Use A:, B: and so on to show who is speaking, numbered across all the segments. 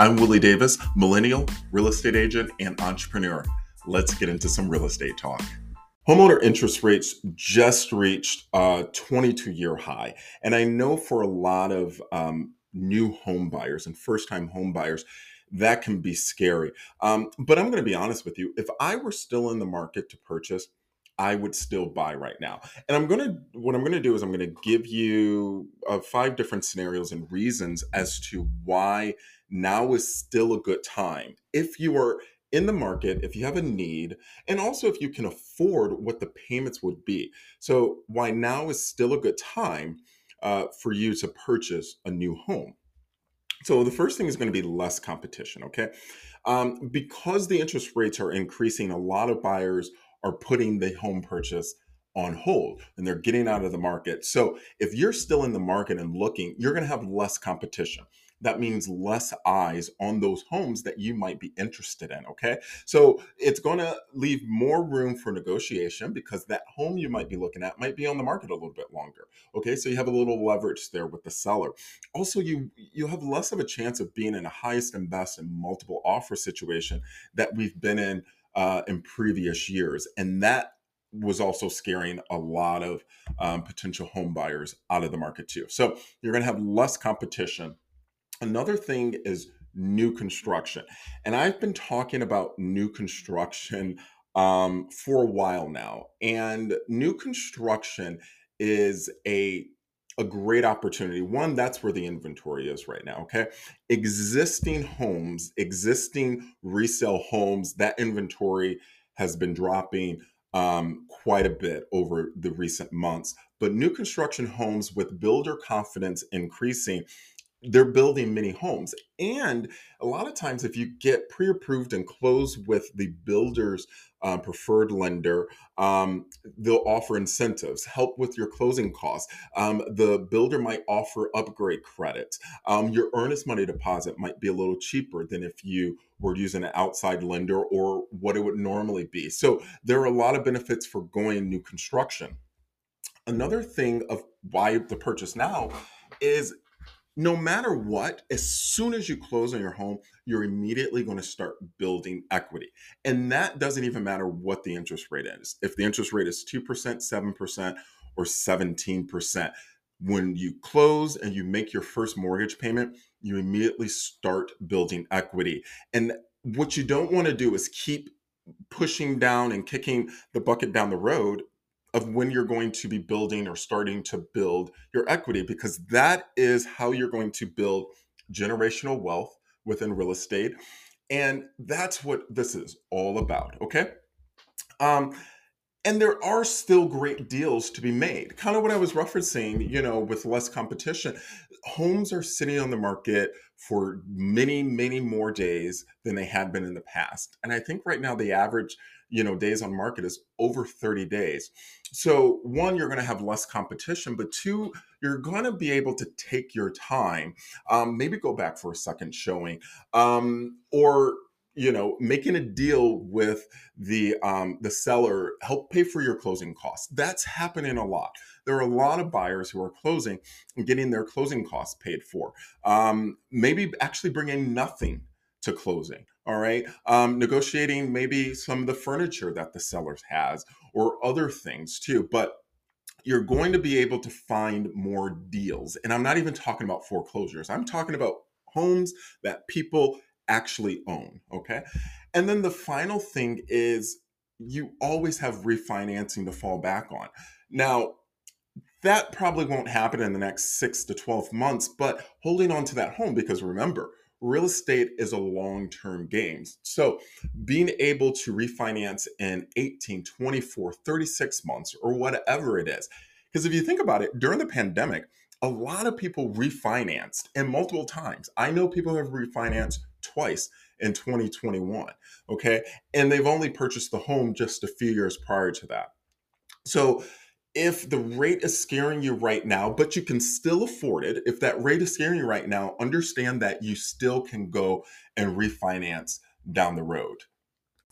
A: I'm Willie Davis, millennial, real estate agent, and entrepreneur. Let's get into some real estate talk. Homeowner interest rates just reached a 22 year high. And I know for a lot of um, new home buyers and first time home buyers, that can be scary. Um, but I'm going to be honest with you. If I were still in the market to purchase, I would still buy right now. And I'm going to, what I'm going to do is I'm going to give you uh, five different scenarios and reasons as to why now is still a good time. If you are in the market, if you have a need, and also if you can afford what the payments would be. So, why now is still a good time uh, for you to purchase a new home. So, the first thing is going to be less competition, okay? Um, because the interest rates are increasing, a lot of buyers are putting the home purchase on hold and they're getting out of the market. So if you're still in the market and looking, you're going to have less competition. That means less eyes on those homes that you might be interested in. Okay. So it's going to leave more room for negotiation because that home you might be looking at might be on the market a little bit longer. Okay. So you have a little leverage there with the seller. Also, you you have less of a chance of being in a highest and best and multiple offer situation that we've been in uh, in previous years. And that was also scaring a lot of um, potential home buyers out of the market too. So you're going to have less competition. Another thing is new construction. And I've been talking about new construction um, for a while now. And new construction is a a great opportunity. One, that's where the inventory is right now. Okay. Existing homes, existing resale homes, that inventory has been dropping um, quite a bit over the recent months. But new construction homes with builder confidence increasing they're building many homes. And a lot of times, if you get pre approved and close with the builder's uh, preferred lender, um, they'll offer incentives, help with your closing costs. Um, the builder might offer upgrade credits. Um, your earnest money deposit might be a little cheaper than if you were using an outside lender or what it would normally be. So there are a lot of benefits for going new construction. Another thing of why the purchase now is no matter what, as soon as you close on your home, you're immediately going to start building equity. And that doesn't even matter what the interest rate is. If the interest rate is 2%, 7%, or 17%, when you close and you make your first mortgage payment, you immediately start building equity. And what you don't want to do is keep pushing down and kicking the bucket down the road of when you're going to be building or starting to build your equity because that is how you're going to build generational wealth within real estate and that's what this is all about okay? Um and there are still great deals to be made. Kind of what i was referencing you know with less competition homes are sitting on the market for many many more days than they had been in the past and i think right now the average you know days on market is over 30 days. So one you're going to have less competition but two you're going to be able to take your time. Um, maybe go back for a second showing um, or you know making a deal with the um, the seller help pay for your closing costs. That's happening a lot. There are a lot of buyers who are closing and getting their closing costs paid for. Um, maybe actually bringing nothing to closing all right? Um, negotiating maybe some of the furniture that the seller has or other things too but you're going to be able to find more deals. And i'm not even talking about foreclosures. I'm talking about homes that people actually own okay? And then the final thing is you always have refinancing to fall back on. Now that probably won't happen in the next six to 12 months but holding on to that home because remember real estate is a long term game. So, being able to refinance in 18, 24, 36 months, or whatever it is. Because if you think about it, during the pandemic, a lot of people refinanced and multiple times. I know people have refinanced twice in 2021. Okay. And they've only purchased the home just a few years prior to that. So, if the rate is scaring you right now, but you can still afford it, if that rate is scaring you right now, understand that you still can go and refinance down the road.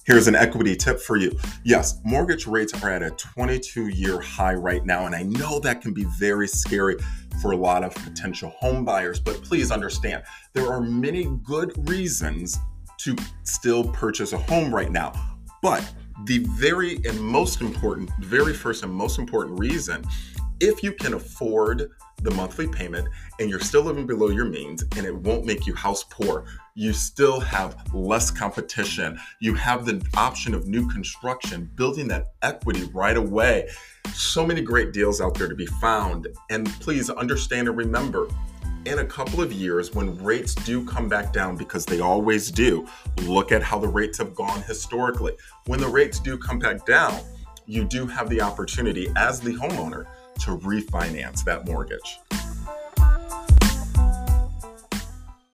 A: Here's an equity tip for you. Yes, mortgage rates are at a 22 year high right now, and I know that can be very scary for a lot of potential home buyers, but please understand there are many good reasons to still purchase a home right now. But the very and most important, very first and most important reason, if you can afford the monthly payment and you're still living below your means and it won't make you house poor, you still have less competition. You have the option of new construction, building that equity right away. So many great deals out there to be found. And please understand and remember in a couple of years, when rates do come back down, because they always do, look at how the rates have gone historically. When the rates do come back down, you do have the opportunity as the homeowner to refinance that mortgage.